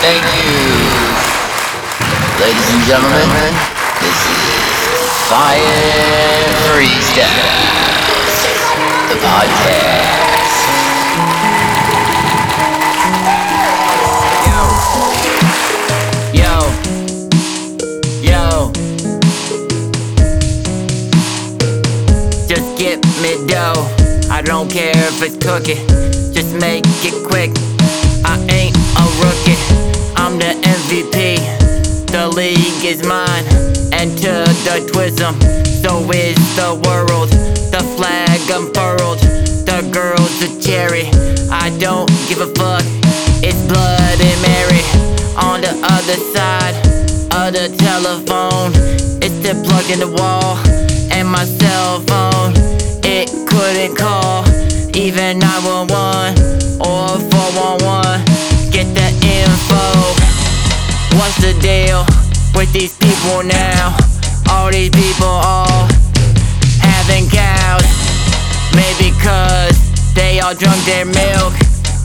Thank you. Ladies and gentlemen, this is Fire Freestyles, the podcast. Yo, yo. Just get me dough. I don't care if it's cooking. Just make it quick. I ain't MVP. The league is mine. To the twism, so is the world. The flag unfurled. The girl's a cherry. I don't give a fuck. It's blood and Mary on the other side of the telephone. It's still plugged in the wall, and my cell phone it couldn't call even 911 or 411. What's the deal with these people now? All these people all having cows. Maybe cause they all drunk their milk.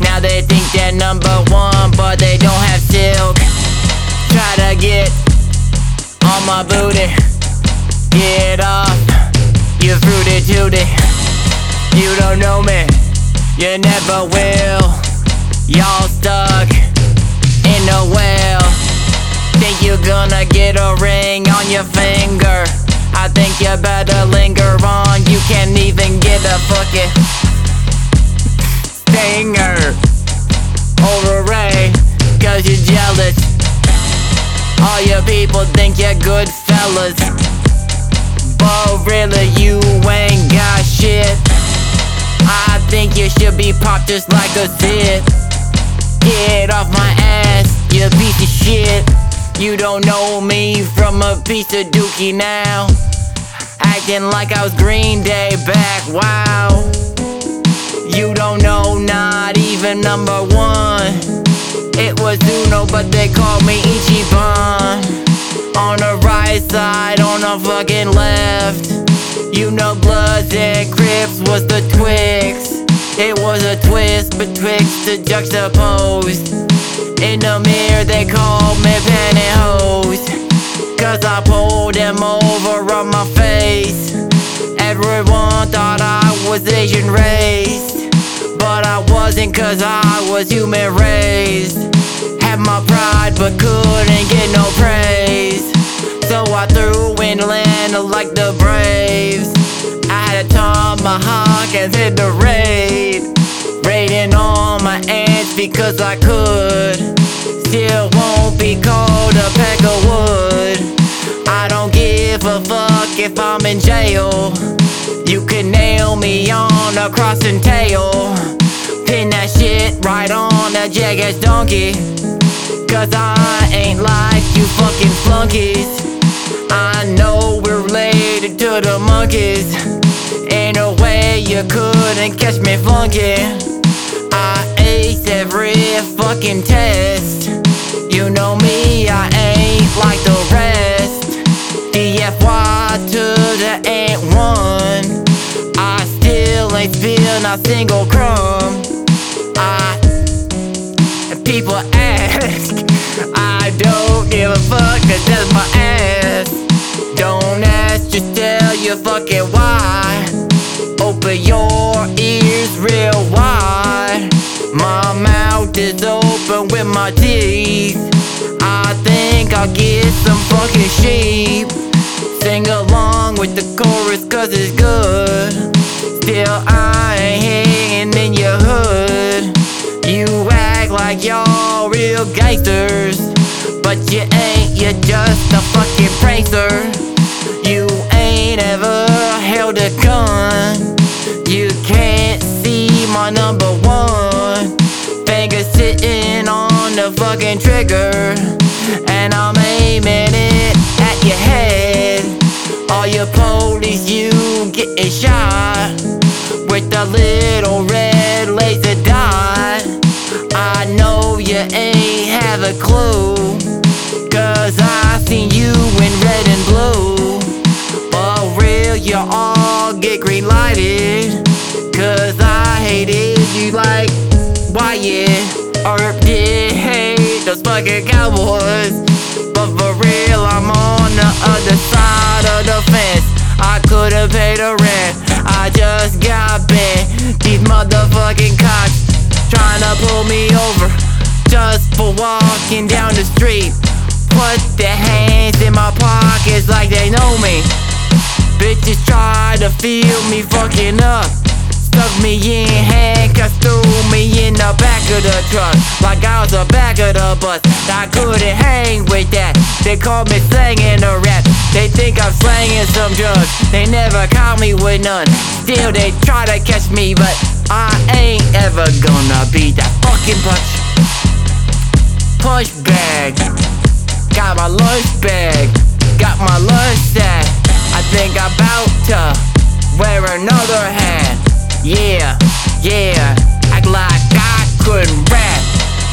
Now they think they're number one, but they don't have silk. Try to get on my booty. Get off, you fruity tooty. You don't know me, you never will. Y'all stuck you're gonna get a ring on your finger. I think you better linger on. You can't even get a fucking stinger over Ray, cause you're jealous. All your people think you're good fellas. But really, you ain't got shit. I think you should be popped just like a zit. Get off my ass, you piece of shit. You don't know me from a piece of dookie now. Acting like I was Green Day back, wow. You don't know, not even number one. It was Uno, but they called me Ichiban. On the right side, on the fucking left. You know, Bloods and Crips was the Twix. It was a twist betwixt the juxtaposed. In the mirror, they called me pantyhose. Cause I pulled them over on my face. Everyone thought I was Asian raised But I wasn't cause I was human raised. Had my pride but couldn't get no praise. So I threw in land like the Braves. A tomahawk and hit the raid. Raiding on my ants because I could. Still won't be called a pack of wood. I don't give a fuck if I'm in jail. You can nail me on a crossing tail. Pin that shit right on that jackass donkey. Cause I ain't like you fucking flunkies. I know we're related to the monkeys. You couldn't catch me flunking. I ace every fucking test. You know me, I ain't like the rest. DFY to the ain't one. I still ain't spill not single crumb. I people ask, I don't give a fuck, cause that's my ass. Don't ask, just tell you. Open your ears real wide. My mouth is open with my teeth. I think I'll get some fucking sheep. Sing along with the chorus cause it's good. Still, I ain't hanging in your hood. You act like y'all real gangsters. But you ain't, you're just a fucking prankster. You ain't ever held a gun. My number one. Finger sitting on the fucking trigger. And I'm aiming it at your head. All your police, you getting shot with the little red laser dot. I know you ain't have a clue. Cause I seen you in red and blue. But real, you all get green lighted. Cause Or did hate those fucking cowboys. But for real, I'm on the other side of the fence. I couldn't pay the rent, I just got bent. These motherfucking cops trying to pull me over just for walking down the street. Put their hands in my pockets like they know me. Bitches try to feel me fucking up. Stuck me in handcuffs, threw me in the back of the truck. Like I was the back of the bus. I couldn't hang with that. They call me slanging a rap. They think I'm slanging some drugs. They never caught me with none. Still, they try to catch me, but I ain't ever gonna be that fucking punch. Punch bag. Got my lunch bag. Got my lunch sack. I think I'm about to wear another hat. Yeah, yeah. Act like I couldn't rap.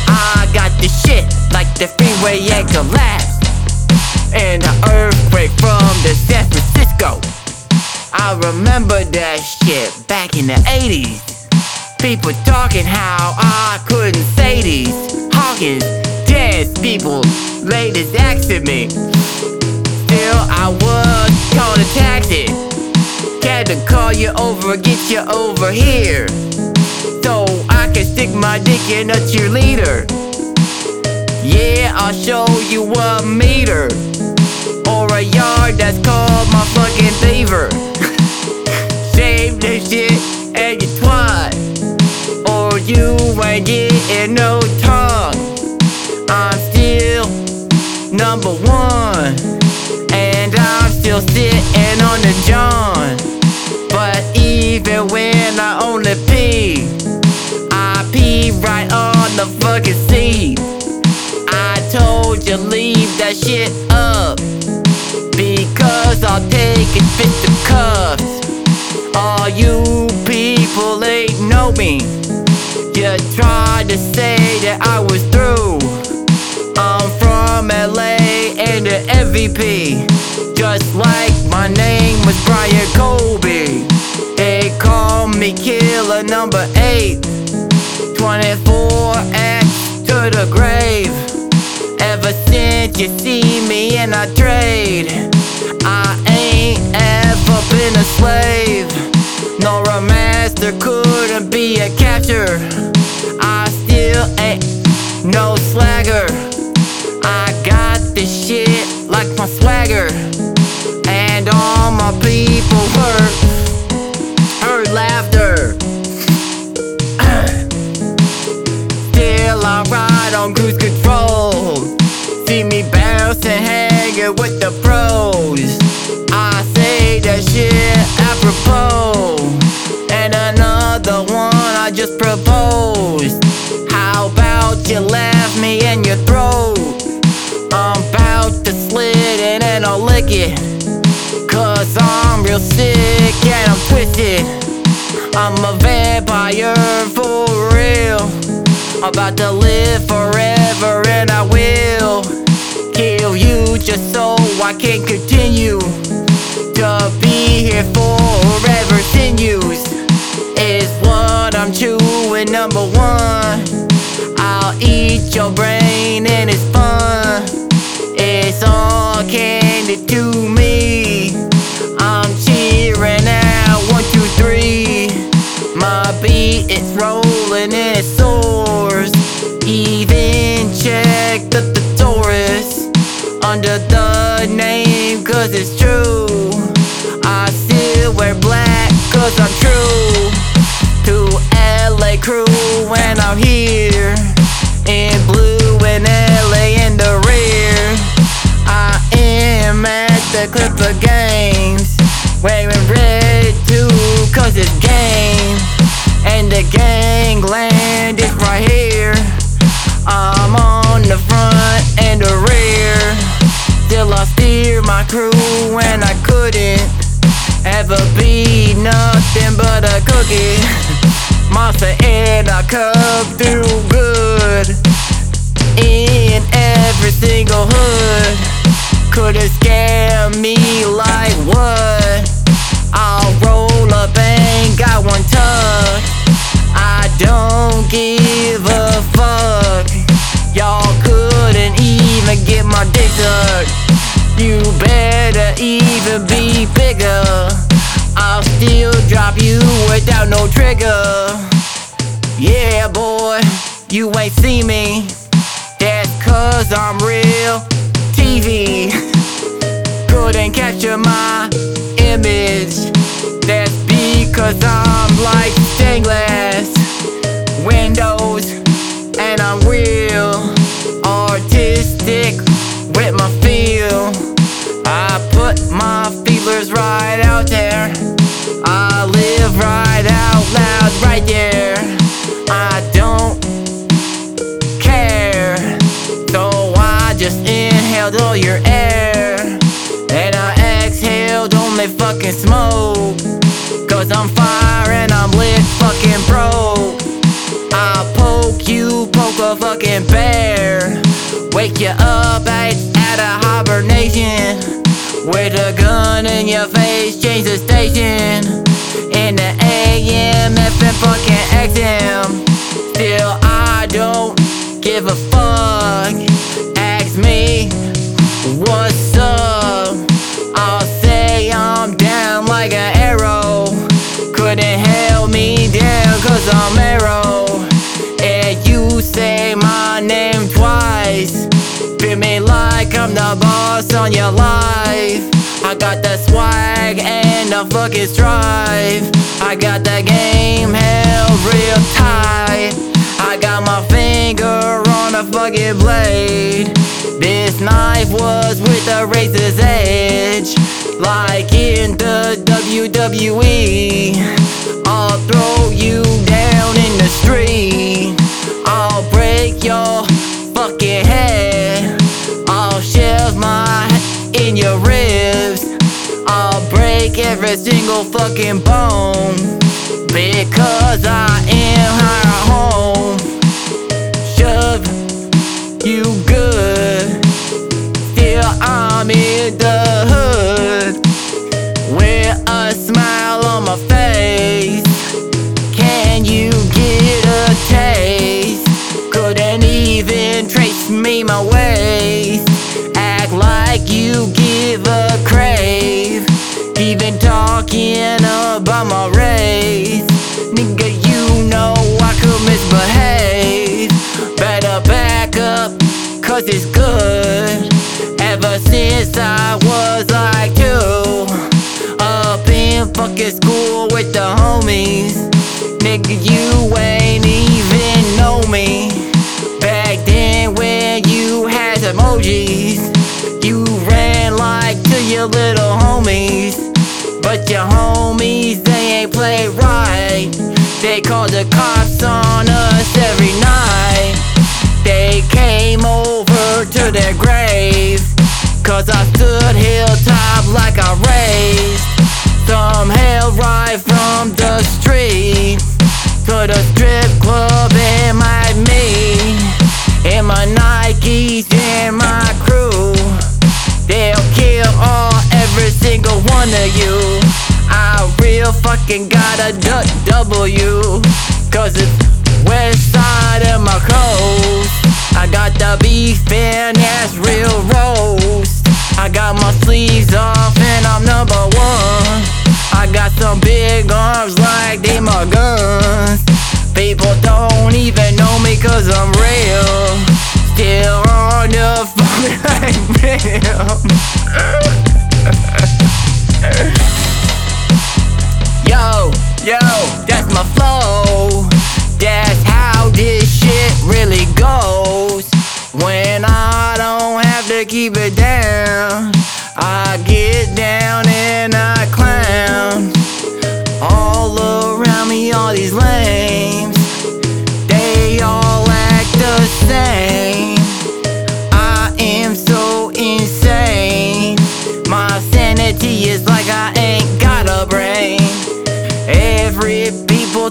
I got the shit like the freeway ain't collapsed. And the earthquake from the San Francisco. I remember that shit back in the 80s. People talking how I couldn't say these. Hawkins, dead people, ladies asking me. Still, I was called a taxi. Had to call you over, get you over here. So I can stick my dick in a cheerleader. Yeah, I'll show you a meter. Or a yard that's called my fucking beaver. Shave this shit and you twat. Or you ain't getting no tongue. I'm still number one. Still sitting on the John. But even when I only pee, I pee right on the fucking seat. I told you leave that shit up. Because I'll take it fit the cuffs. All you people ain't know me. You tried to say that I was through. I'm from LA and the MVP. Just like my name was Brian Kobe. They call me killer number 8. 24X to the grave. Ever since you see me in a trade, I ain't ever been a slave. Nor a master couldn't be a catcher. I still ain't no slagger. Like my swagger. And all my people heard, heard laughter. Still I ride on cruise control. See me bounce bouncing, hanging with the pros. I say that shit apropos. And another one I just proposed. How about you laugh me in your throat? It. Cause I'm real sick and I'm twisted. I'm a vampire for real. I'm About to live forever and I will kill you just so I can continue to be here forever. Sinews is what I'm chewing. Number one, I'll eat your brain and it's fun. It's all candy it's true. I still wear black, cause I'm true to LA crew when I'm here. In blue and LA in the rear. I am at the Clipper Games. Wearing red too, cause it's game. And the gangland is nothing but a cookie. Monster and I come through good in every single hood. Couldn't scare me like what? I'll roll up and got one tuck. I don't give a fuck. Y'all couldn't even get my dick sucked. You better even be bigger. I'll still drop you without no trigger. Yeah, boy, you ain't see me. That's cause I'm real TV. Couldn't capture my image. That's because I'm like stained glass windows, and I'm real artistic with my feel. I put my feelers right your air. And I exhaled only fucking smoke. Cause I'm fire and I'm lit fucking broke. I'll poke you, poke a fucking bear. Wake you up out, out of hibernation. With a gun in your face, change the station. In the AM, FM, fucking XM. Still, I don't give a fuck. Ask me on your life. I got the swag and the fucking strive. I got the game held real tight. I got my finger on a fucking blade. This knife was with a razor's edge. Like in the WWE. I'll throw you down in the street. I'll break your every single fucking bone. Because I am high home. Shove you good. Still I'm in the hood. With a smile on my face. Can you get a taste? Couldn't even trace me my ways. Act like you give a. Even talking about my race. Nigga, you know I could misbehave. Better back up, cause it's good. Ever since I was like two. Up in fucking school with the homies. Nigga, you ain't even know me. Back then when you had emojis, you ran like to your little homies. But your homies, they ain't play right. They call the cops on us every night. They came over to their grave. Cause I stood hilltop like I raised. Some hail right from the street to the one of you. I real fucking gotta duck W. Cause it's west side of my coast. I got the beef and that's real roast. I got my sleeves off and I'm number one. I got some big arms like they my guns. People don't even know me cause I'm real. Still on the fucking Yo, yo,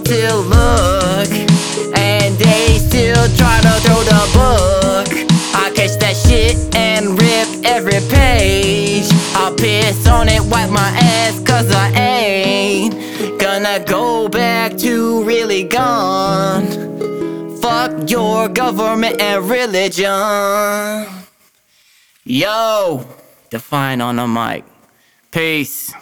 still look, and they still try to throw the book. I catch that shit and rip every page. I'll piss on it, wipe my ass, cause I ain't gonna go back to really gone. Fuck your government and religion. Yo! Define on the mic. Peace.